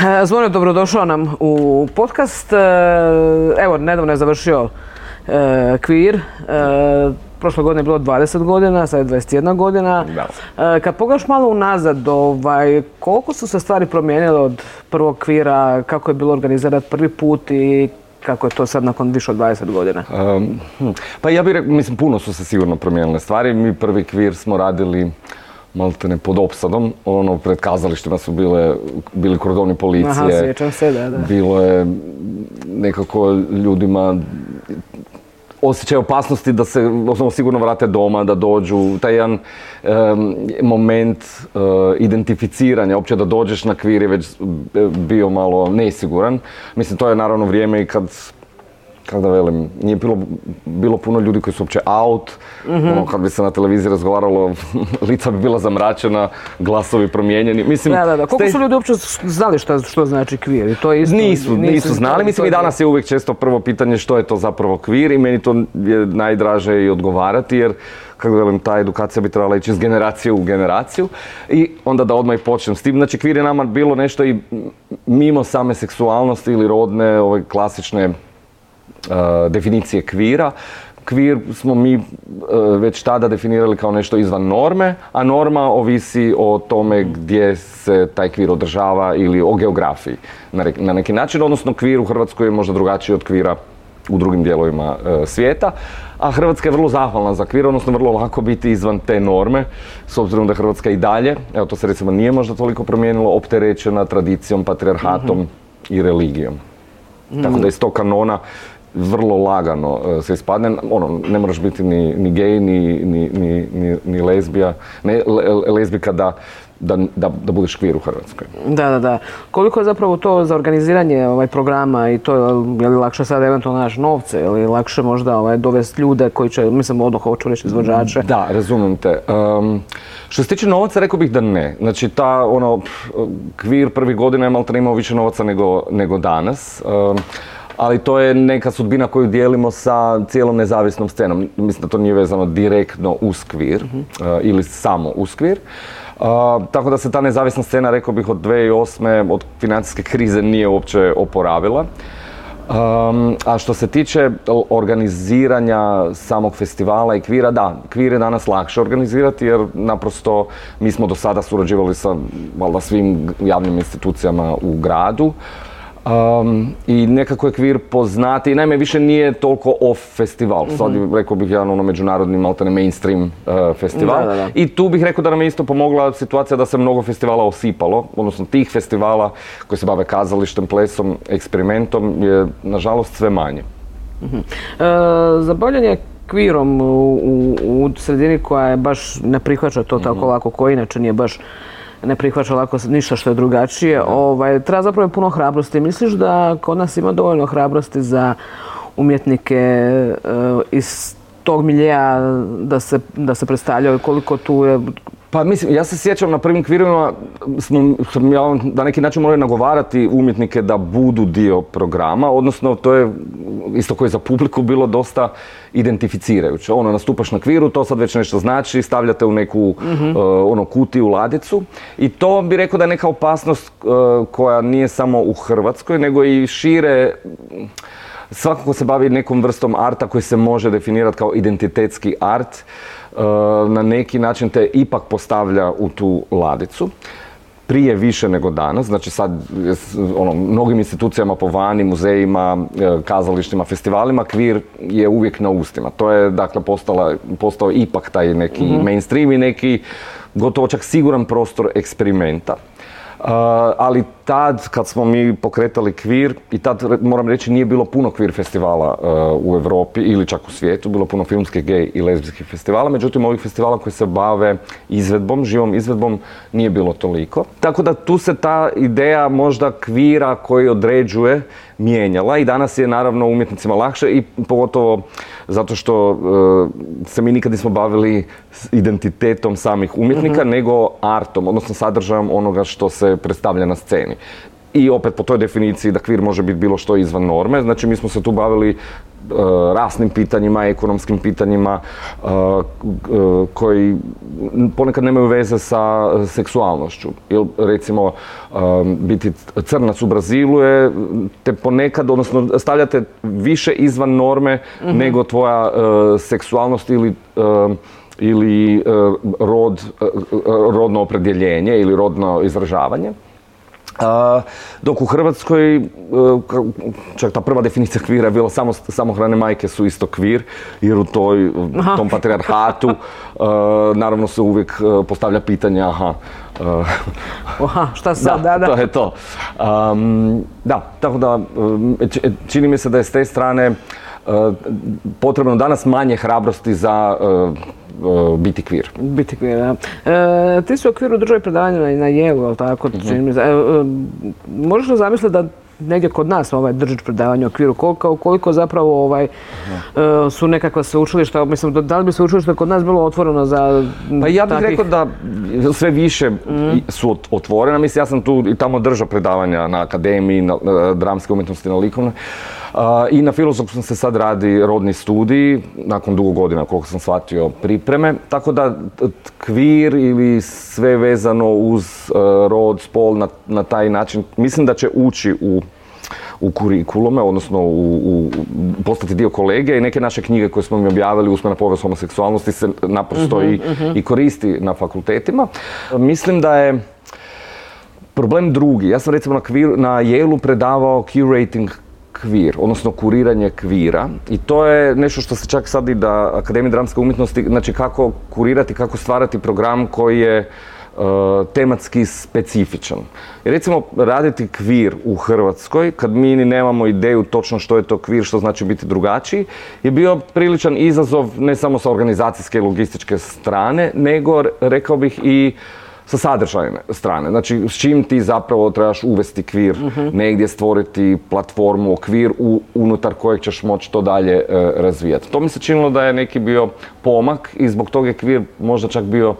Zvone, dobrodošao nam u podcast. E, Evo, nedavno je završio e, kvir. E, Prošle godine je bilo 20 godina, sad je 21 godina. Da. E, Kad pogledaš malo unazad, ovaj, koliko su se stvari promijenile od prvog kvira, kako je bilo organizirati prvi put i kako je to sad nakon više od 20 godina? Um, hm, pa ja bih rekao, mislim, puno su se sigurno promijenile stvari. Mi prvi kvir smo radili maltene pod opsadom, ono, pred kazalištima su bile, bili kordoni policije. Aha, se, da, da. Bilo je nekako ljudima osjećaj opasnosti da se osnovno sigurno vrate doma, da dođu, taj jedan moment e, identificiranja, uopće da dođeš na kvir je već e, bio malo nesiguran. Mislim, to je naravno vrijeme i kad kako da velim, nije bilo, bilo puno ljudi koji su uopće out, Mhm. ono, kad bi se na televiziji razgovaralo, lica bi bila zamračena, glasovi promijenjeni. Mislim, Da, da, da. Koliko ste- su ljudi uopće znali šta, što znači kvir? I to je isto, nisu, nisu znali. Mislim i danas je uvijek često prvo pitanje što je to zapravo kvir i meni to je najdraže i odgovarati jer kako velim, ta edukacija bi trebala ići iz generacije u generaciju i onda da odmah i počnem s tim. Znači, kvir je nama bilo nešto i mimo same seksualnosti ili rodne, ove klasične definicije kvira. Kvir smo mi e, već tada definirali kao nešto izvan norme, a norma ovisi o tome gdje se taj kvir održava ili o geografiji na, re- na neki način, odnosno kvir u Hrvatskoj je možda drugačiji od kvira u drugim dijelovima e, svijeta, a Hrvatska je vrlo zahvalna za kvir, odnosno vrlo lako biti izvan te norme, s obzirom da Hrvatska i dalje, evo to se recimo nije možda toliko promijenilo, opterećena tradicijom, patrijarhatom i religijom. Tako da iz tog kanona vrlo lagano se ispadne, ono, ne moraš biti ni, ni gej, ni, ni, ni, ni, ni lezbija, ne, le- lezbika da, da, da, da budeš kvir u Hrvatskoj. Da, da, da. Koliko je zapravo to za organiziranje ovaj programa i to, je li lakše sad eventualno naći novce ili lakše možda ovaj, dovesti ljude koji će, mislim, odmah hoću reći izvođače. Da, razumijem te. Um, što se tiče novaca, rekao bih da ne. Znači, ta, ono, kvir prvih godina je maltene imao više novaca nego, nego danas. Um, ali to je neka sudbina koju dijelimo sa cijelom nezavisnom scenom. Mislim da to nije vezano direktno uz kvir uh, ili samo uz kvir. Uh, tako da se ta nezavisna scena, rekao bih, od 2008. od financijske krize nije uopće oporavila. Um, a što se tiče organiziranja samog festivala i kvira, da, kvir je danas lakše organizirati jer naprosto mi smo do sada surađivali sa valjda svim javnim institucijama u gradu. Um, I nekako je kvir poznati, naime više nije toliko off festival, sad je, rekao bih jedan ono međunarodni maltene mainstream uh, festival. Da, da, da. I tu bih rekao da nam je isto pomogla situacija da se mnogo festivala osipalo, odnosno tih festivala koji se bave kazalištem, plesom, eksperimentom je nažalost sve manje. E, za bavljanje kvirom u, u, u sredini koja je baš ne prihvaća to tako lako, koja inače nije baš ne prihvaća lako ništa što je drugačije, ovaj, treba zapravo puno hrabrosti. Misliš da kod nas ima dovoljno hrabrosti za umjetnike e, iz tog miljeja da se, da se predstavljaju? Koliko tu je Pa mislim, ja se sjećam na prvim kvirovima smo, ja na neki način morali nagovarati umjetnike da budu dio programa, odnosno to je isto koje za publiku bilo dosta identificirajuće. Ono, nastupaš na kviru, to sad već nešto znači, stavljate u neku uh, ono, kutiju, ladicu i to bi rekao da je neka opasnost uh, koja nije samo u Hrvatskoj, nego i šire svako ko se bavi nekom vrstom arta koji se može definirati kao identitetski art, na neki način te ipak postavlja u tu ladicu. Prije više nego danas, znači sad ono, mnogim institucijama po vani, muzejima, e, kazalištima, festivalima, kvir je uvijek na ustima. To je dakle postala, postao ipak taj neki mainstream i neki gotovo čak siguran prostor eksperimenta. Uh, ali tad kad smo mi pokretali kvir i tad moram reći nije bilo puno kvir festivala uh, u Europi ili čak u svijetu, bilo puno filmskih gej i lezbijskih festivala, međutim ovih festivala koji se bave izvedbom, živom izvedbom nije bilo toliko. Tako da tu se ta ideja možda kvira koji određuje mijenjala i danas je naravno umjetnicima lakše i pogotovo zato što uh, se mi nikad nismo bavili s identitetom samih umjetnika, nego artom, odnosno sadržajem onoga što se predstavlja na sceni. I opet po toj definiciji da kvir može biti bilo što izvan norme. Znači mi smo se tu bavili uh, rasnim pitanjima, ekonomskim pitanjima uh, uh, koji ponekad nemaju veze sa seksualnošću. Ili recimo biti crnac u Brazilu je te ponekad, odnosno stavljate više izvan norme nego tvoja seksualnost ili ili rod, rodno opredjeljenje ili rodno izražavanje. Dok u Hrvatskoj, e, čak ta prva definicija kvira je bila samo, samohrane majke su isto kvir, jer u toj, tom patriarhatu e, naravno se uvijek e, postavlja pitanje, aha, Aha, šta sad, da, da, to je to. da, tako da čini mi se da je s te strane potrebno danas manje hrabrosti za biti kvir. Biti kvir, da. E, ti si u okviru državi predavanja na, na Jelu, ali tako? Mm -hmm. možeš li zamisliti da negdje kod nas ovaj, držiš predavanje u okviru, koliko, koliko zapravo ovaj, uh, su nekakva sveučilišta, mislim, da li bi sveučilište kod nas bilo otvoreno za Pa ja bih takvih... rekao da sve više mm. su otvorena, mislim, ja sam tu i tamo držao predavanja na akademiji, na, na dramske umjetnosti, na likovne. I na filozofskom se sad radi rodni studij, nakon dugo godina koliko sam shvatio pripreme, tako da kvir ili sve vezano uz e, rod, spol na, na taj način, mislim da će ući u u kurikulume, odnosno u, u, postati dio kolege i neke naše knjige koje smo mi objavili, usmena povijest homoseksualnosti, se naprosto uh -huh, i, uh -huh. i koristi na fakultetima. Mislim da je problem drugi. Ja sam recimo na, kvir, na Yale-u predavao curating kvir, odnosno kuriranje kvira i to je nešto što se čak sad i da Akademija dramske umjetnosti, znači kako kurirati, kako stvarati program koji je uh, tematski specifičan. Recimo raditi kvir u Hrvatskoj, kad mi ni nemamo ideju točno što je to kvir, što znači biti drugačiji, je bio priličan izazov ne samo sa organizacijske i logističke strane, nego rekao bih i sa sadržajne strane. Znači, s čim ti zapravo trebaš uvesti kvir, uh mhm. -huh. negdje stvoriti platformu, okvir u, unutar kojeg ćeš moći to dalje e, razvijati. To mi se činilo da je neki bio pomak i zbog toga je kvir možda čak bio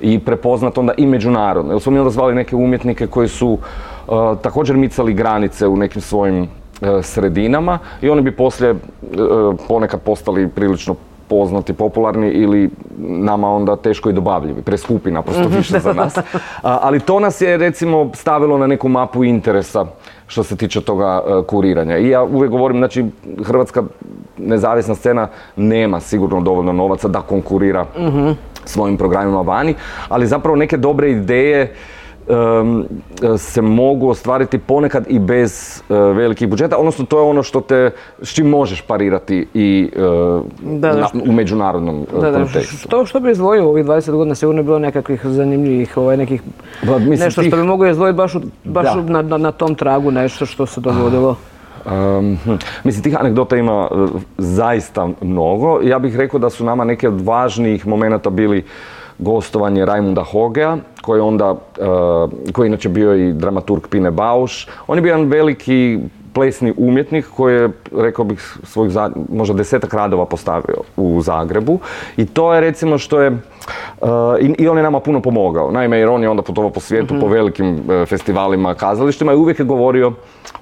i prepoznat onda i međunarodno. Jer smo mi onda zvali neke umjetnike koji su e, također micali granice u nekim svojim e, sredinama i oni bi poslije ponekad postali prilično poznati, popularni ili nama onda teško i dobavljivi, preskupi naprosto mhm. više za nas. ali to nas je recimo stavilo na neku mapu interesa što se tiče toga e, kuriranja. I ja uvijek govorim, znači Hrvatska nezavisna scena nema sigurno dovoljno novaca da konkurira mhm. svojim programima vani, ali zapravo neke dobre ideje se mogu ostvariti ponekad i bez e, velikih budžeta, odnosno to je ono što te, s čim možeš parirati i e, u međunarodnom e, da, kontekstu. Što, što bi izdvojio ovih 20 godina sigurno je bilo nekakvih zanimljivih, ovaj, nekih, ba, mislim, nešto što bi mogo izdvojiti baš, baš na, na, na, tom tragu nešto što se dogodilo? Um, mislim, tih anegdota ima zaista mnogo. Ja bih rekao da su nama neke od važnijih momenata bili gostovanje Rajmunda Hogea, koji onda, uh, koji inače bio i dramaturg Pine Bauš. On je bio jedan veliki plesni umjetnik koji je, rekao bih, svojih možda desetak radova postavio u Zagrebu. I to je recimo što je, uh, i, i, on je nama puno pomogao. Naime, jer on je onda putovao po svijetu, po mhm. velikim uh, festivalima, kazalištima i uvijek je govorio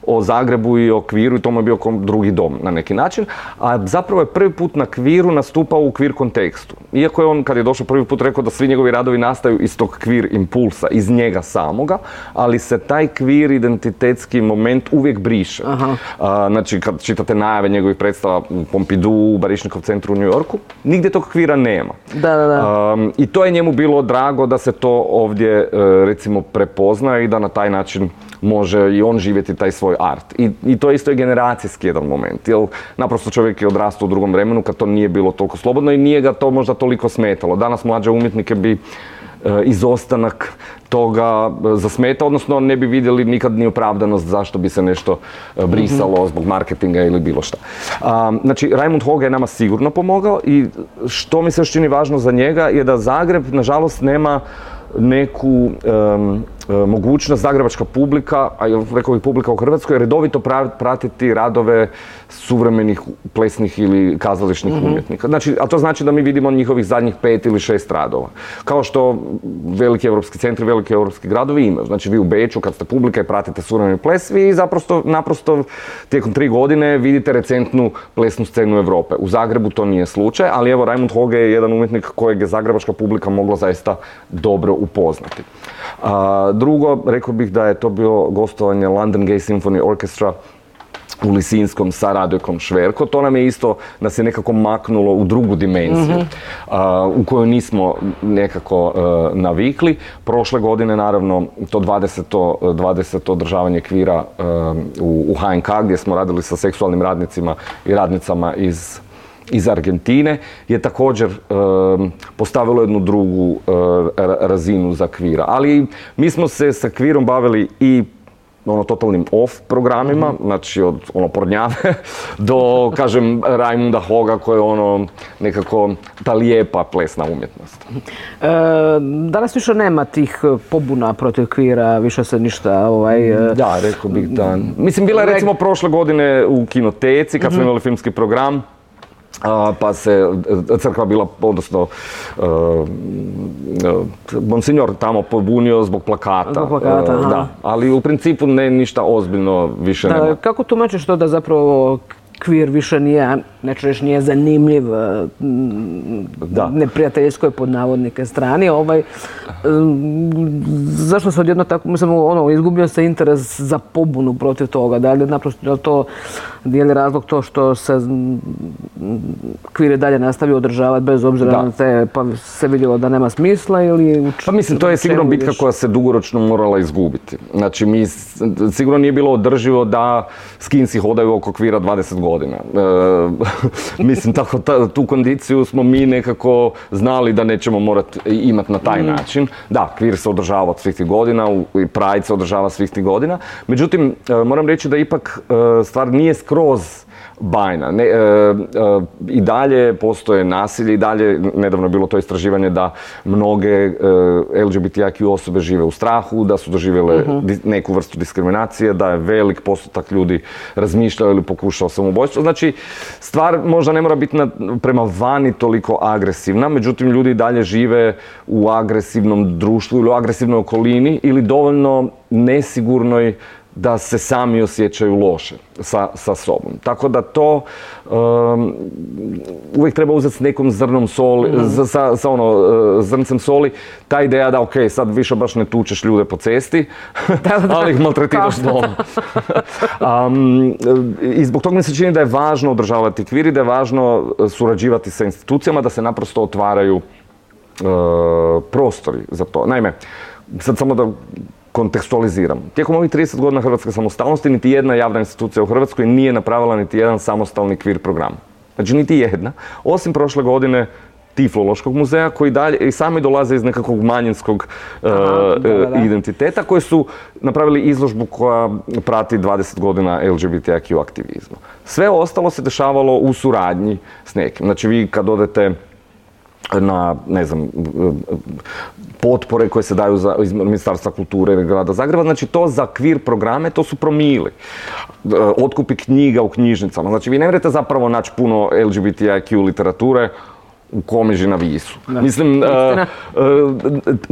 o Zagrebu i o Kviru i to mu je bio drugi dom na neki način. A zapravo je prvi put na Kviru nastupao u kvir kontekstu. Iako je on kad je došao prvi put rekao da svi njegovi radovi nastaju iz tog kvir impulsa, iz njega samoga, ali se taj kvir identitetski moment uvijek briše. Aha. A, znači kad čitate najave njegovih predstava u Pompidou, u Barišnikov centru u New Yorku, nigdje tog kvira nema. Da, da, da. I to je njemu bilo drago da se to ovdje e, recimo prepozna i da na taj način može i on živjeti taj svoj art. I, i to isto je generacijski jedan moment. Jer naprosto čovjek je odrastao u drugom vremenu kad to nije bilo toliko slobodno i nije ga to možda toliko smetalo. Danas mlađe umjetnike bi e, izostanak toga e, zasmeta, odnosno ne bi vidjeli nikad ni opravdanost zašto bi se nešto e, brisalo mm zbog marketinga ili bilo šta. znači, Raimund Hoge je nama sigurno pomogao i što mi se još čini važno za njega je da Zagreb, nažalost, nema neku mogućnost zagrebačka publika, a i rekao bih publika u Hrvatskoj, redovito pratiti radove suvremenih plesnih ili kazališnih mhm. umjetnika. Znači, a to znači da mi vidimo njihovih zadnjih pet ili šest radova. Kao što veliki europski centri, veliki europski gradovi imaju. Znači, vi u Beču, kad ste publika i pratite suvremeni ples, vi zaprosto, naprosto tijekom tri godine vidite recentnu plesnu scenu Europe. U Zagrebu to nije slučaj, ali evo Raimund Hoge je jedan umjetnik kojeg je zagrebačka publika mogla zaista dobro upoznati. A, drugo, rekao bih da je to bilo gostovanje London Gay Symphony Orchestra u Lisinskom sa Radojkom Šverko. To nam je isto, nas je nekako maknulo u drugu dimenziju mhm. u kojoj nismo nekako e, navikli. Prošle godine, naravno, to 20. 20. održavanje kvira e, u, u HNK gdje smo radili sa seksualnim radnicima i radnicama iz iz Argentine je također postavilo jednu drugu razinu za kvira. Ali mi smo se sa kvirom bavili i ono totalnim off programima, mhm. znači od ono pornjave do, kažem, Raimunda Hoga koji je ono nekako ta lijepa plesna umjetnost. E, danas više nema tih pobuna protiv kvira, više se ništa ovaj... E, da, rekao bih da. Mislim, bila je recimo prošle godine u kinoteci kad smo mhm. imali filmski program, pa se crkva bila, odnosno monsignor tamo pobunio zbog plakata. Zbog plakata, Da, ali u principu ne ništa ozbiljno više nema. Kako tumačiš to da zapravo kvir više nije, neću reći nije zanimljiv da. neprijateljskoj pod navodnike strani. Ovaj, zašto se odjedno tako, mislim, ono, izgubio se interes za pobunu protiv toga? Da li naprosto to, je li razlog to što se kvir je dalje nastavio održavati bez obzira na te, pa se vidjelo da nema smisla ili... Pa mislim, to je sigurno bitka koja se dugoročno morala izgubiti. Znači, mi, sigurno nije bilo održivo da skinsi hodaju oko kvira 20 godina godina. E, mislim, tako, tu kondiciju smo mi nekako znali da nećemo morati imati na taj mm. način. Da, kvir se održava od svih tih godina, i Pride se održava svih tih godina. Međutim, e, moram reći da ipak e, stvar nije skroz bajna. Ne, e, e, I dalje postoje nasilje i dalje, nedavno je bilo to istraživanje da mnoge e, LGBTIQ osobe žive u strahu, da su doživjele mhm. neku vrstu diskriminacije, da je velik postotak ljudi razmišljao ili pokušao samoubojstvo. Znači, stvar možda ne mora biti prema vani toliko agresivna, međutim ljudi dalje žive u agresivnom društvu ili u agresivnoj okolini ili dovoljno nesigurnoj da se sami osjećaju loše sa, sa sobom. Tako da to um, uvijek treba uzeti s nekom zrnom soli, mm. sa, sa ono, uh, zrncem soli, ta ideja da ok, sad više baš ne tučeš ljude po cesti, ali ih maltretiraš doma. um, I zbog toga mi se čini da je važno održavati kviri, da je važno surađivati sa institucijama, da se naprosto otvaraju uh, prostori za to. Naime, sad samo da kontekstualiziram. Tijekom ovih 30 godina Hrvatske samostalnosti niti jedna javna institucija u Hrvatskoj nije napravila niti jedan samostalni kvir program. Znači niti jedna. Osim prošle godine Tiflološkog muzeja koji dalje i sami dolaze iz nekakvog manjinskog e, identiteta koji su napravili izložbu koja prati 20 godina LGBTIQ aktivizma. Sve ostalo se dešavalo u suradnji s nekim. Znači vi kad odete na, ne znam, potpore koje se daju za, iz Ministarstva kulture ili grada Zagreba. Znači to za kvir programe, to su promili. E, otkupi knjiga u knjižnicama. Znači vi ne možete zapravo naći puno LGBTIQ literature u Komeži na Visu. Mislim, e, e,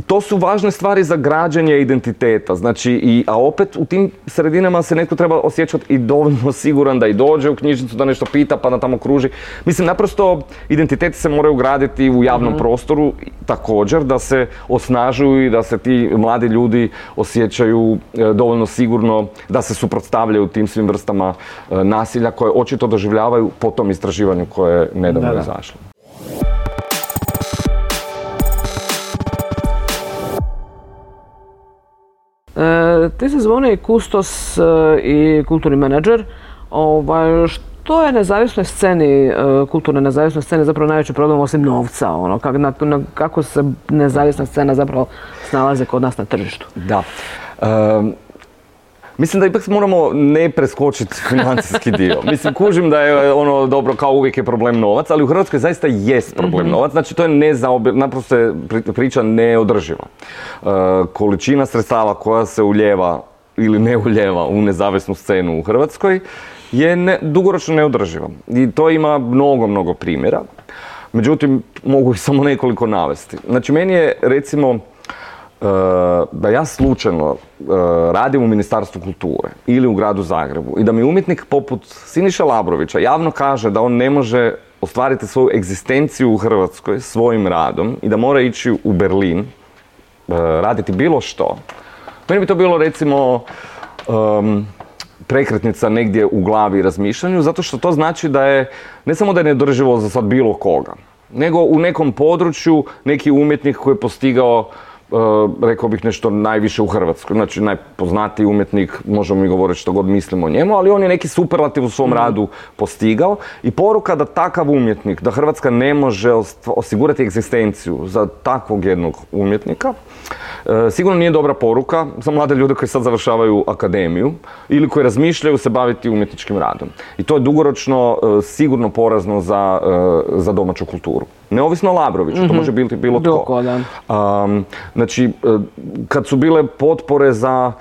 to su važne stvari za građanje identiteta. Znači, i, a opet u tim sredinama se netko treba osjećati i dovoljno siguran da i dođe u knjižnicu, da nešto pita pa da tamo kruži. Mislim, naprosto identiteti se moraju graditi u javnom mhm. prostoru također, da se osnažuju i da se ti mladi ljudi osjećaju e, dovoljno sigurno da se suprotstavljaju tim svim vrstama nasilja koje očito doživljavaju po tom istraživanju koje je nedavno izašlo. Ti se zvone i kustos e, i kulturni menadžer. Ovaj, što je nezavisnoj sceni, e, kulturne nezavisnoj sceni zapravo najveći problem osim novca? Ono, kako, se nezavisna scena zapravo snalaze kod nas na tržištu? Da. Mislim da ipak moramo ne preskočiti financijski dio. Mislim, kužim da je ono dobro, kao uvijek je problem novac, ali u Hrvatskoj zaista jest problem novac. Znači, to je naprosto je priča neodrživa. E, količina sredstava koja se uljeva ili ne uljeva u nezavisnu scenu u Hrvatskoj je ne, dugoročno neodrživa. I to ima mnogo, mnogo primjera. Međutim, mogu ih samo nekoliko navesti. Znači, meni je recimo da ja slučajno e, radim u Ministarstvu kulture ili u gradu Zagrebu i da mi umjetnik poput Siniša Labrovića javno kaže da on ne može ostvariti svoju egzistenciju u Hrvatskoj svojim radom i da mora ići u Berlin e, raditi bilo što. Meni bi to bilo recimo prekretnica negdje u glavi i razmišljanju, zato što to znači da je, ne samo da je nedrživo za sad bilo koga, nego u nekom području neki umjetnik koji je postigao rekao bih nešto najviše u Hrvatskoj. Znači najpoznatiji umjetnik, možemo mi govoriti što god mislimo o njemu, ali on je neki superlativ u svom mhm. radu postigao i poruka da takav umjetnik, da Hrvatska ne može osigurati egzistenciju za takvog jednog umjetnika, uh, sigurno nije dobra poruka za mlade ljude koji sad završavaju akademiju ili koji razmišljaju se baviti umjetničkim radom. I to je dugoročno uh, sigurno porazno za, za domaću kulturu. Neovisno o Labroviću, to mhm. može biti bilo tko. znači, e, kad su bile potpore za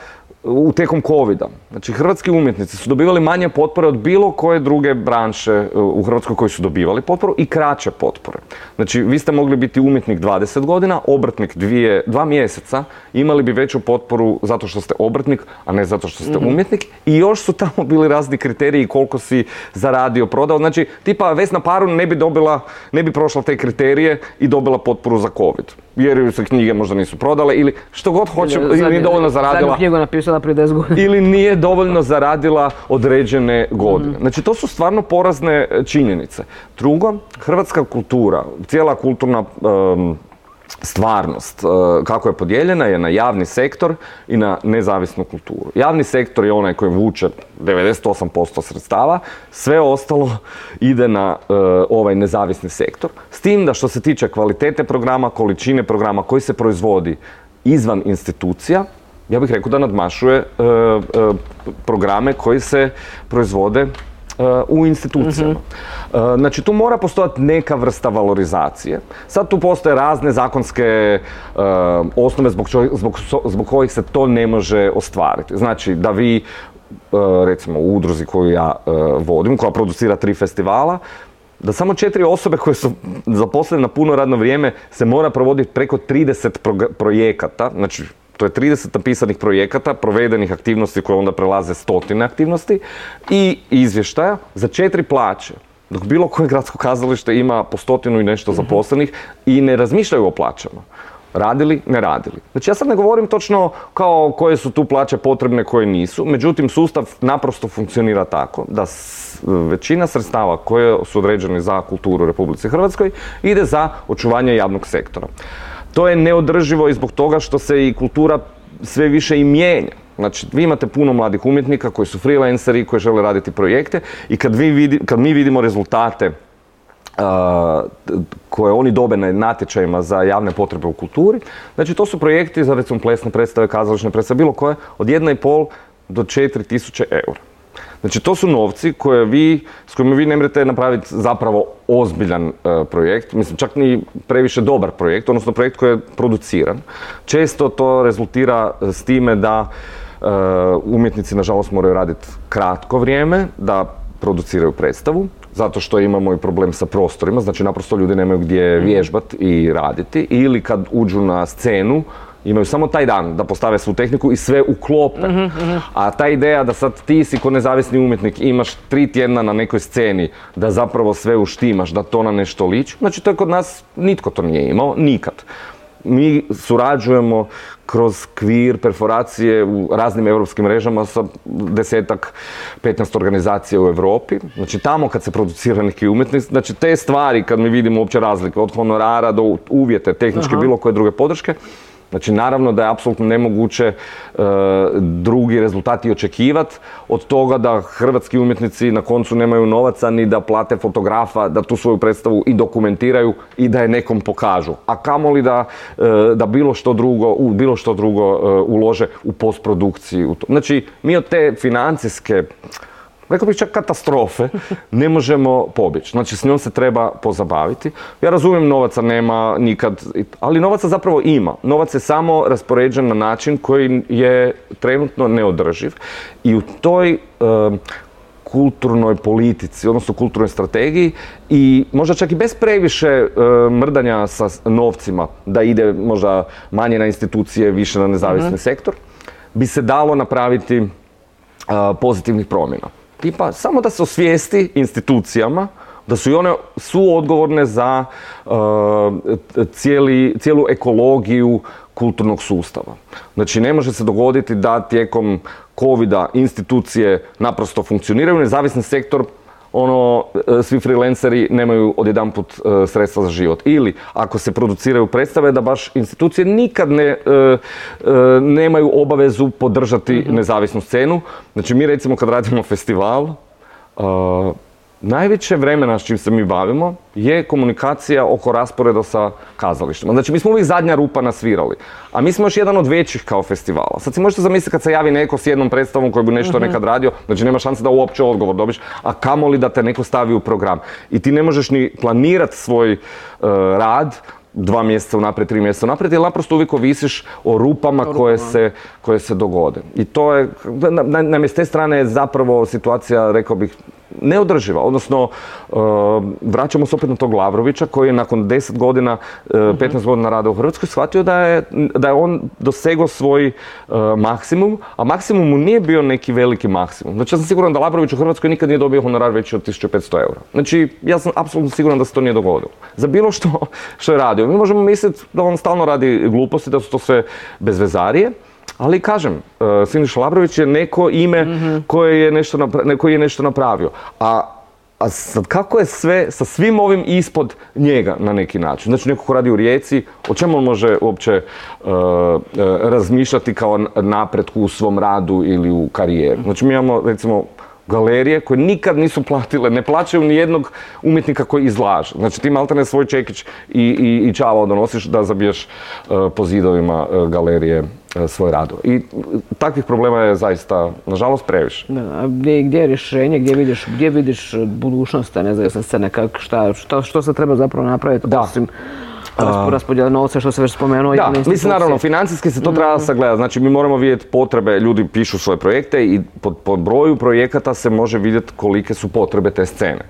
u tekom covida. Znači, hrvatski umjetnici su dobivali manje potpore od bilo koje druge branše e, u Hrvatskoj koji su dobivali potporu i kraće potpore. Znači, vi ste mogli biti umjetnik 20 godina, obrtnik dvije, dva mjeseca, imali bi veću potporu zato što ste obrtnik, a ne zato što ste mhm. umjetnik. I još su tamo bili razni kriteriji koliko si zaradio, prodao. Znači, tipa Vesna Parun ne bi dobila, ne bi prošla te kriterije i dobila potporu za covid. Jer se knjige možda nisu prodale ili što god hoće, ili nije dovoljno zaradila. knjigu napisala prije 10 godina. Ili nije dovoljno zaradila određene godine. Mhm. Znači, to su stvarno porazne činjenice. Drugo, hrvatska kultura, cijela kulturna stvarnost e, kako je podijeljena je na javni sektor i na nezavisnu kulturu. Javni sektor je onaj koji vuče 98% sredstava, sve ostalo ide na e, ovaj nezavisni sektor. S tim da što se tiče kvalitete programa, količine programa koji se proizvodi izvan institucija, ja bih rekao da nadmašuje e, programe koji se proizvode u institucijama. Mhm. Znači tu mora postojati neka vrsta valorizacije. Sad tu postoje razne zakonske osnove zbog, zbog, kojih se to ne može ostvariti. Znači da vi recimo u udruzi koju ja vodim, koja producira tri festivala, da samo četiri osobe koje su zaposlene na puno radno vrijeme se mora provoditi preko 30 projekata, znači to je 30 napisanih projekata, provedenih aktivnosti koje onda prelaze stotine aktivnosti i izvještaja za četiri plaće. Dok bilo koje gradsko kazalište ima po stotinu i nešto mhm. zaposlenih i ne razmišljaju o plaćama. Radili, ne radili. Znači ja sad ne govorim točno kao koje su tu plaće potrebne, koje nisu, međutim sustav naprosto funkcionira tako da većina sredstava koje su određene za kulturu u Republici Hrvatskoj ide za očuvanje javnog sektora. To je neodrživo i zbog toga što se i kultura sve više i mijenja. Znači, vi imate puno mladih umjetnika koji su freelanceri, koji žele raditi projekte i kad, vi kad mi vidimo rezultate koje oni dobe na natječajima za javne potrebe u kulturi, znači to su projekti za recimo plesne predstave, kazališne predstave, bilo koje, od 1,5 do 4 tisuće eura. Znači to su novci koje vi, s kojima vi ne možete napraviti zapravo ozbiljan e, projekt, mislim čak ni previše dobar projekt, odnosno projekt koji je produciran. Često to rezultira s time da e, umjetnici nažalost moraju raditi kratko vrijeme, da produciraju predstavu, zato što imamo i problem sa prostorima, znači naprosto ljudi nemaju gdje mhm. vježbati i raditi, ili kad uđu na scenu, imaju samo taj dan da postave svu tehniku i sve uklope. Mhm, mhm. A ta ideja da sad ti si ko nezavisni umjetnik imaš tri tjedna na nekoj sceni da zapravo sve uštimaš, da to na nešto liči, znači to je kod nas, nitko to nije imao, nikad. Mi surađujemo kroz kvir, perforacije u raznim europskim mrežama sa desetak, 15 organizacija u Europi. Znači tamo kad se producira neki umjetnik, znači te stvari kad mi vidimo uopće razlike, od honorara do uvjete, tehničke, bilo koje druge podrške, Znači, naravno da je apsolutno nemoguće e, drugi rezultati očekivati od toga da hrvatski umjetnici na koncu nemaju novaca ni da plate fotografa, da tu svoju predstavu i dokumentiraju i da je nekom pokažu. A kamoli da, e, da bilo što drugo, u bilo što drugo e, ulože u postprodukciji. Znači, mi od te financijske rekao bih čak katastrofe, ne možemo pobjeći. Znači, s njom se treba pozabaviti. Ja razumijem, novaca nema nikad, ali novaca zapravo ima. Novac je samo raspoređen na način koji je trenutno neodrživ. I u toj kulturnoj politici, odnosno kulturnoj strategiji i možda čak i bez previše mrdanja sa novcima, da ide možda manje na institucije, više na nezavisni mhm. sektor, bi se dalo napraviti pozitivnih promjena tipa samo da se osvijesti institucijama da su i one suodgovorne za uh, cijeli, cijelu ekologiju kulturnog sustava. Znači ne može se dogoditi da tijekom covid institucije naprosto funkcioniraju, nezavisni sektor ono, e, svi freelanceri nemaju odjedanput e, sredstva za život. Ili, ako se produciraju predstave, da baš institucije nikad ne, e, nemaju obavezu podržati mhm. nezavisnu scenu. Znači, mi recimo kad radimo festival, Najveće vremena s čim se mi bavimo je komunikacija oko rasporeda sa kazalištima. Znači, mi smo uvijek zadnja rupa nasvirali, a mi smo još jedan od većih kao festivala. Sad si možete zamisliti kad se javi neko s jednom predstavom koji bi nešto mhm. nekad radio, znači nema šanse da uopće odgovor dobiš, a kamoli da te neko stavi u program. I ti ne možeš ni planirati svoj e, rad dva mjeseca unaprijed, tri mjeseca unaprijed, jer naprosto uvijek ovisiš o rupama koje se, koje se dogode. I to je, nam je s te strane zapravo situacija, rekao bih, neodrživa. Odnosno, uh, vraćamo se opet na tog Lavrovića koji je nakon 10 godina, 15 uh, mhm. godina rada u Hrvatskoj shvatio da je, da je on dosegao svoj uh, maksimum, a maksimum mu nije bio neki veliki maksimum. Znači ja sam siguran da Lavrović u Hrvatskoj nikad nije dobio honorar veći od 1500 eura. Znači ja sam apsolutno siguran da se to nije dogodilo. Za bilo što što je radio. Mi možemo misliti da on stalno radi gluposti, da su to sve bezvezarije, ali kažem, uh, Siniša Labrović je neko ime koje je nešto, koji je nešto napravio. A a sad kako je sve sa svim ovim ispod njega na neki način? Znači neko ko radi u Rijeci, o čemu on može uopće e, e, razmišljati kao napretku u svom radu ili u karijeri? Znači mi imamo recimo galerije koje nikad nisu platile, ne plaćaju ni jednog umjetnika koji izlaže. Znači ti maltene svoj čekić i, i, i čavao donosiš da zabiješ po zidovima galerije E, svoj rad. I takvih problema je zaista, nažalost, previše. a gdje, gdje je rješenje, gdje vidiš, gdje vidiš budućnost nezavisne scene, kak, šta, što, što se treba zapravo napraviti da. osim raspodjela novca što se već spomenuo. Da, mislim naravno, financijski se to treba mhm. sagledati. Znači mi moramo vidjeti potrebe, ljudi pišu svoje projekte i po, broju projekata se može vidjeti kolike su potrebe te scene.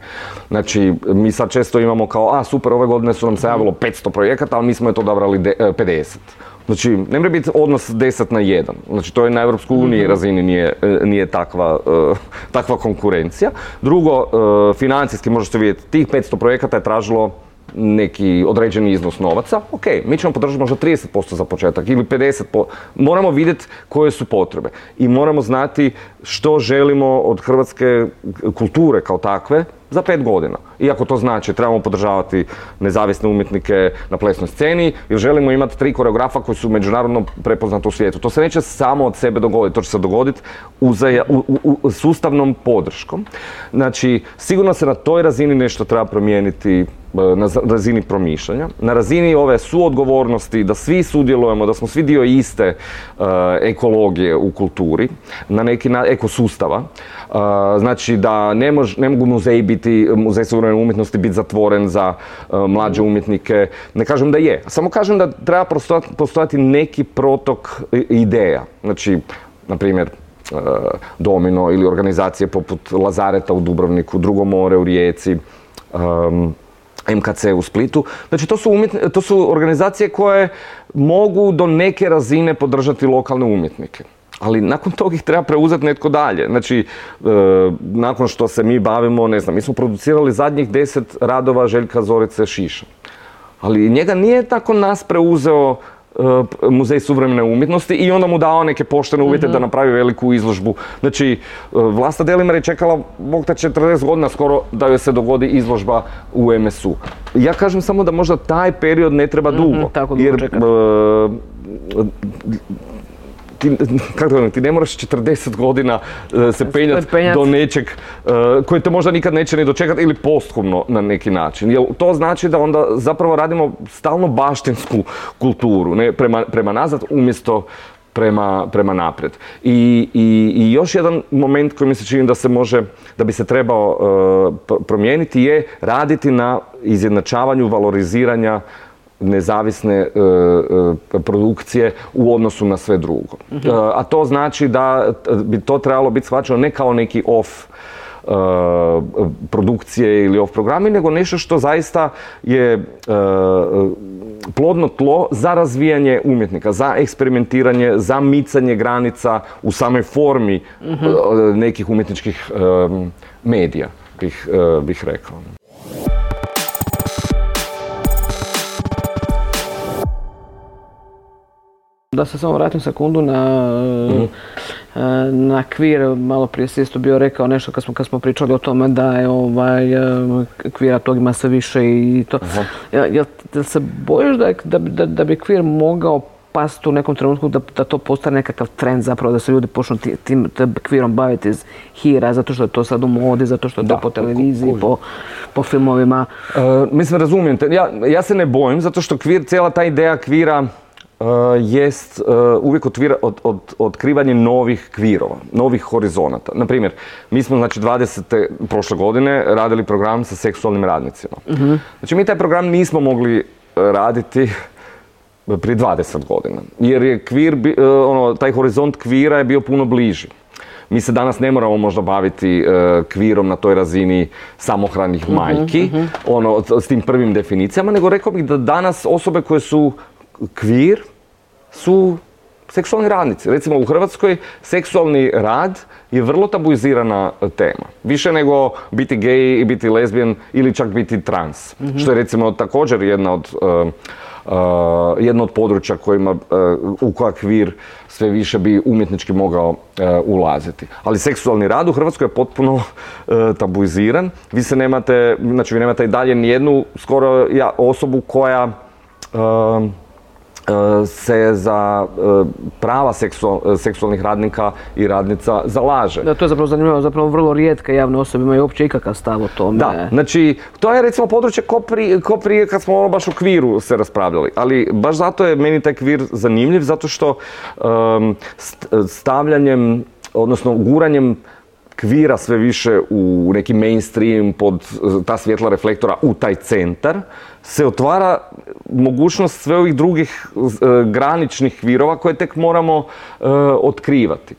Znači mi sad često imamo kao, a super, ove godine su nam se javilo 500 projekata, ali mi smo je to odabrali 50. Znači, ne mora biti odnos 10 na 1. Znači, to je na Europskoj uniji mhm. razini nije, e, nije takva, e, takva konkurencija. Drugo, e, financijski možete vidjeti, tih 500 projekata je tražilo neki određeni iznos novaca, ok, mi ćemo podržati možda 30% za početak ili 50%. Moramo vidjeti koje su potrebe i moramo znati što želimo od hrvatske kulture kao takve za pet godina. Iako to znači trebamo podržavati nezavisne umjetnike na plesnoj sceni jer želimo imati tri koreografa koji su međunarodno prepoznati u svijetu. To se neće samo od sebe dogoditi, to će se dogoditi u, sustavnom podrškom. Znači, sigurno se na toj razini nešto treba promijeniti na razini promišljanja, na razini ove suodgovornosti, da svi sudjelujemo, da smo svi dio iste e, ekologije u kulturi, na neki na, ekosustava. Uh, znači da ne, ne mogu muzeji biti, muzej suvremene umjetnosti biti zatvoren za mlađe umjetnike. Ne kažem da je. Samo kažem da treba postojati neki protok ideja. Znači, na primjer, Domino ili organizacije poput Lazareta u Dubrovniku, Drugo more u Rijeci, MKC u Splitu. Znači to su, to su organizacije koje mogu do neke razine podržati lokalne umjetnike ali nakon toga ih treba preuzeti netko dalje. Znači, e, nakon što se mi bavimo, ne znam, mi smo producirali zadnjih deset radova Željka Zorice Šiša. Ali njega nije tako nas preuzeo muzej suvremene umjetnosti i onda mu dao neke poštene uvjete da mhm. napravi veliku izložbu. Znači, e, Vlasta Delimar je čekala, bog 40 godina skoro da joj se dogodi izložba u MSU. Ja kažem samo da možda taj period ne treba mhm, dugo. tako jer ti, kako ti ne moraš 40 godina e, se penjati do nečeg uh, koji te možda nikad neće ni dočekati ili posthumno na neki način. Jer to znači da onda zapravo radimo stalno baštinsku kulturu, ne, prema, prema nazad umjesto prema, prema naprijed. I, i, I, još jedan moment koji mi se čini da se može, da bi se trebao uh, promijeniti je raditi na izjednačavanju valoriziranja nezavisne e, e, produkcije u odnosu na sve drugo. Mhm. E, a to znači da bi to trebalo biti shvaćeno ne kao neki off produkcije ili off programi, nego nešto što zaista je plodno tlo za razvijanje umjetnika, za eksperimentiranje, za micanje granica u samoj formi mhm. nekih umjetničkih medija, bih, bih rekao. Da se samo vratim sekundu na, mm na kvir, malo prije si isto bio rekao nešto kad smo, kad smo pričali o tome da je ovaj, e, kvira tog ima sve više i to. Jel, se bojiš da, da, da, da bi kvir mogao pasti u nekom trenutku da, da to postane nekakav trend zapravo, da se ljudi počnu tim, kvirom baviti iz hira, zato što je to sad u modi, zato što je to po televiziji, po, po filmovima. Uh, mislim, razumijem te. Ja, ja se ne bojim, zato što kvir, cijela ta ideja kvira jest uh, uvijek otvira, od, od, otkrivanje novih kvirova, novih horizonata. Naprimjer, mi smo znači 20. prošle godine radili program sa seksualnim radnicima. uh Znači mi taj program nismo mogli raditi prije 20 godina. Jer je kvir, uh, ono, taj horizont kvira je bio puno bliži. Mi se danas ne moramo možda baviti kvirom na toj razini samohranih uh majki, ono, s tim prvim definicijama, nego rekao bih da danas osobe koje su kvir su seksualni radnici. Recimo u Hrvatskoj seksualni rad je vrlo tabuizirana tema. Više nego biti gej i biti lesbijan ili čak biti trans. Mhm. Što je recimo također jedna od, uh, uh, jedno od područja kojima, uh, u koja kvir sve više bi umjetnički mogao ulaziti. Ali seksualni rad u Hrvatskoj je potpuno tabuiziran. Vi se nemate, znači vi nemate i dalje nijednu skoro ja, osobu koja se za e, prava seksualnih radnika i radnica zalaže. Da, to je zapravo zanimljivo, zapravo vrlo rijetka javne osobe imaju uopće ikakav stav o tome. Da, znači, to je recimo područje ko prije, ko prije kad smo ono baš u kviru se raspravljali, ali baš zato je meni taj kvir zanimljiv, zato što stavljanjem, odnosno guranjem kvira sve više u neki mainstream pod ta svjetla reflektora u taj centar, se otvara mogućnost sve ovih drugih e, graničnih virova koje tek moramo e, otkrivati.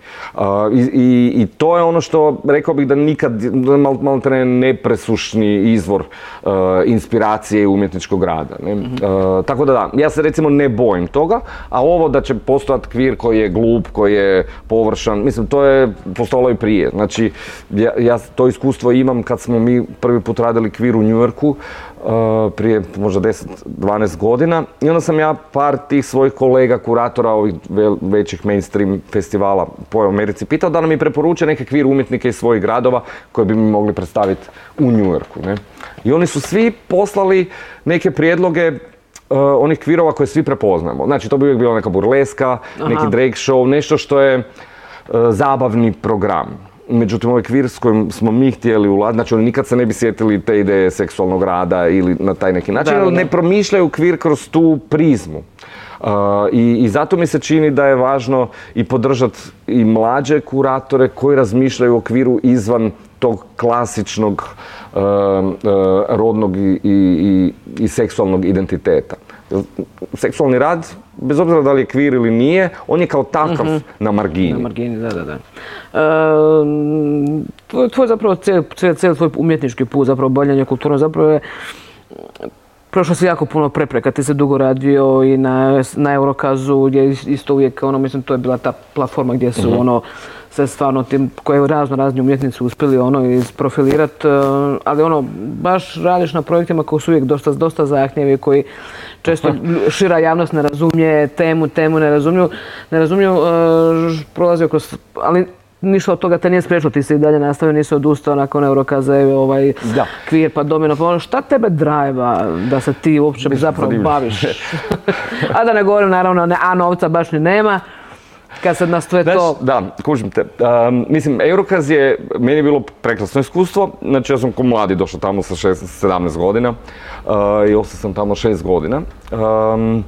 I, I, to je ono što rekao bih da nikad malo, malo nepresušni izvor e, inspiracije i umjetničkog rada. Ne? Mhm. tako da da, ja se recimo ne bojim toga, a ovo da će postojati kvir koji je glup, koji je površan, mislim to je postojalo i prije. Znači ja, ja to iskustvo imam kad smo mi prvi put radili kvir u Njujorku, prije možda 10-12 godina i onda sam ja par tih svojih kolega, kuratora ovih većih mainstream festivala po Americi pitao da nam mi preporuče neke kvir umjetnike iz svojih gradova koje bi mi mogli predstaviti u New Yorku. Ne? I oni su svi poslali neke prijedloge onih kvirova koje svi prepoznamo. Znači to bi uvijek bila neka burleska, neki drag show, nešto što je zabavni program. Međutim, ovaj kvir s kojim smo mi htjeli ulaziti, znači oni nikad se ne bi sjetili te ideje seksualnog rada ili na taj neki način, ali ne promišljaju kvir kroz tu prizmu. Uh, i, I zato mi se čini da je važno i podržati i mlađe kuratore koji razmišljaju o okviru izvan tog klasičnog uh, uh, rodnog i, i, i seksualnog identiteta. Seksualni rad, bez obzira da li je kvir ili nije, on je kao takav mhm. na margini. Na margini, da, da, da. tvoj, tvoj zapravo, cijeli tvoj umjetnički put, zapravo bavljanje kulturom, zapravo je prošlo se jako puno prepreka. Ti se dugo radio i na, na Eurokazu gdje isto uvijek, ono, mislim, to je bila ta platforma gdje su, mhm. ono, se stvarno tim koje razno razni umjetnici uspjeli ono isprofilirati, ali ono, baš radiš na projektima koji su uvijek dosta, dosta zahtjevi, koji često šira javnost ne razumije temu, temu ne razumiju, ne razumiju, prolazi kroz, ali ništa od toga te nije spriječilo, ti si i dalje nastavio, nisi odustao nakon Eurokaze, ovaj Da. kvir pa domino, pa ono, šta tebe drajva da se ti uopće zapravo baviš? A da ne govorim naravno, ne, a novca baš ni nema, kad se na sve Znaš, to... da, kužim te. Um, mislim, Eurokaz je, meni je bilo prekrasno iskustvo. Znači, ja sam ko mladi došao tamo sa 16, 17 godina uh, i ostao sam tamo 6 godina. Um,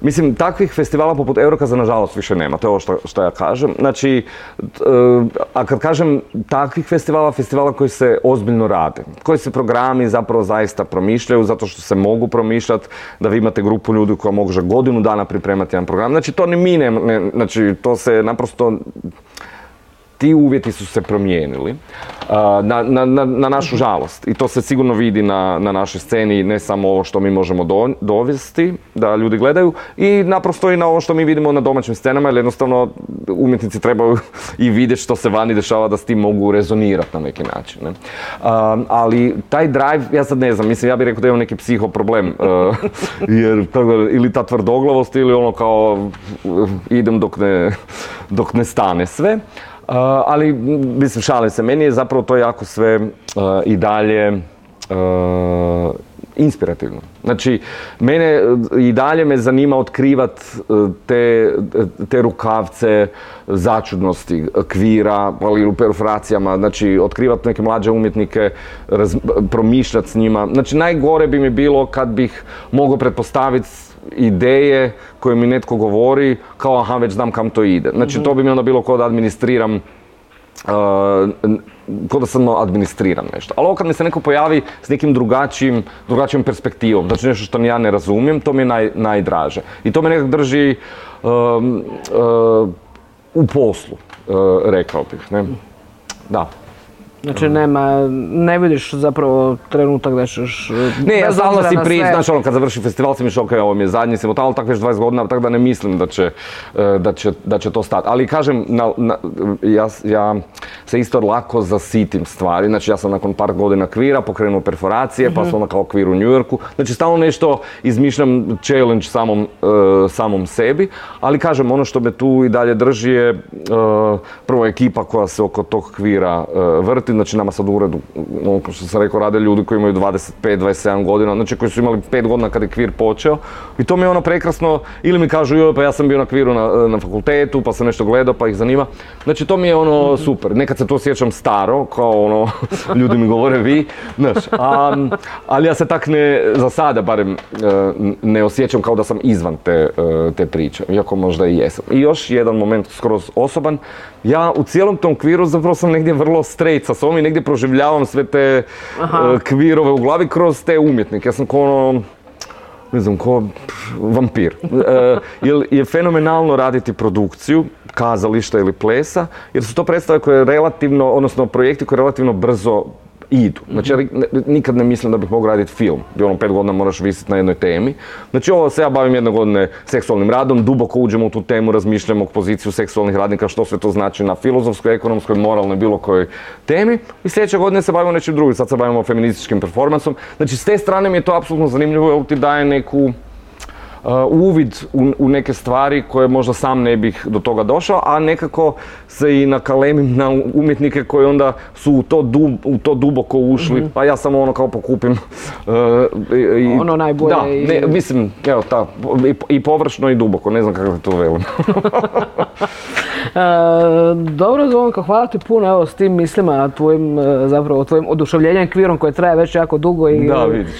Mislim, takvih festivala poput Eurokaza nažalost više nema, to je ovo što, što ja kažem. Znači, a kad kažem takvih festivala, festivala koji se ozbiljno rade, koji se programi zapravo zaista promišljaju, zato što se mogu promišljati, da vi imate grupu ljudi koja može godinu dana pripremati jedan program. Znači, to ni mi ne, ne- znači, to se naprosto ti uvjeti su se promijenili na, na, na, na našu žalost i to se sigurno vidi na, na našoj sceni, ne samo ovo što mi možemo do, dovesti, da ljudi gledaju i naprosto i na ovo što mi vidimo na domaćim scenama, jer jednostavno umjetnici trebaju i vidjeti što se vani dešava da s tim mogu rezonirati na neki način. Ne? Ali taj drive, ja sad ne znam, mislim ja bih rekao da imam neki psiho problem, a, jer ili ta tvrdoglavost ili ono kao idem dok ne, dok ne stane sve. Uh, ali, mislim, šalim se, meni je zapravo to jako sve uh, i dalje uh, inspirativno. Znači, mene i dalje me zanima otkrivat te, te rukavce začudnosti, kvira, ali u perforacijama, znači otkrivat neke mlađe umjetnike, promišljat s njima. Znači, najgore bi mi bilo kad bih mogao pretpostaviti ideje koje mi netko govori, kao aha, već znam kam to ide. Znači, to bi mi onda bilo kao da administriram uh, kao da samo administriram nešto. Ali ovo kad mi se neko pojavi s nekim drugačijim, drugačijom perspektivom, znači nešto što ja ne razumijem, to mi je naj, najdraže. I to me nekako drži um, uh, u poslu, uh, rekao bih. Ne? Da. Znači nema, ne vidiš zapravo trenutak da ćeš... Ne, ja stalno si pri, znaš ono, kad završi festival si mi ok, ovo mi je zadnji, sam tamo tako već 20 godina, tako da ne mislim da će, e, da će, da će to stati. Ali kažem, na, na- ja, ja se isto lako zasitim stvari, znači ja sam nakon par godina kvira pokrenuo perforacije, pa sam onda kao kvir u New Yorku, znači stalno nešto izmišljam challenge samom, e, samom sebi, ali kažem, ono što me tu i dalje drži je e, prvo ekipa koja se oko tog kvira e, vrti, znači nama sad u uredu, ono kao što sam rekao, rade ljudi koji imaju 25-27 godina, znači koji su imali 5 godina kad je kvir počeo. I to mi je ono prekrasno, ili mi kažu joj pa ja sam bio na kviru na, na fakultetu pa sam nešto gledao pa ih zanima, znači to mi je ono super, nekad se to osjećam staro, kao ono, ljudi mi govore vi, znaš, a, ali ja se tak ne, za sada barem e, ne osjećam kao da sam izvan te, e, te priče, iako možda i jesam. I još jedan moment skroz osoban, ja u cijelom tom kviru zapravo sam negdje vrlo straight sa sobom i negdje proživljavam sve te e, kvirove u glavi kroz te umjetnike. Ja sam ko ono, ne znam, ko pff, vampir. E, jer je fenomenalno raditi produkciju, kazališta ili plesa, jer su to predstave koje relativno, odnosno projekti koji relativno brzo idu. Znači ja nikad ne mislim da bih mogao raditi film, gdje ono pet godina moraš visiti na jednoj temi. Znači ovo se ja bavim jedne godine seksualnim radom, duboko uđemo u tu temu, razmišljamo o poziciju seksualnih radnika, što sve to znači na filozofskoj, ekonomskoj, moralnoj, bilo kojoj temi. I sljedeće godine se bavimo nečim drugim, sad se bavimo feminističkim performansom. Znači s te strane mi je to apsolutno zanimljivo, jer ti daje neku uvid u, u neke stvari koje možda sam ne bih do toga došao, a nekako se i nakalemim na umjetnike koji onda su u to, dub- u to duboko ušli, pa ja samo ono kao pokupim uh, i, i- Ono najbolje Da, i- ne, mislim, evo ta, i, i površno i duboko, ne znam kako to velim. E, dobro, Zvonko, hvala ti puno evo, s tim mislima, tvojim, e, zapravo, tvojim oduševljenjem kvirom koje traje već jako dugo i Da, vidiš.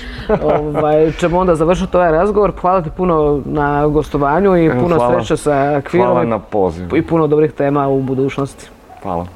ovaj, ćemo onda završiti ovaj razgovor. Hvala ti puno na gostovanju i puno hvala. sreće sa kvirom Hvala na pozivu. i puno dobrih tema u budućnosti. Hvala.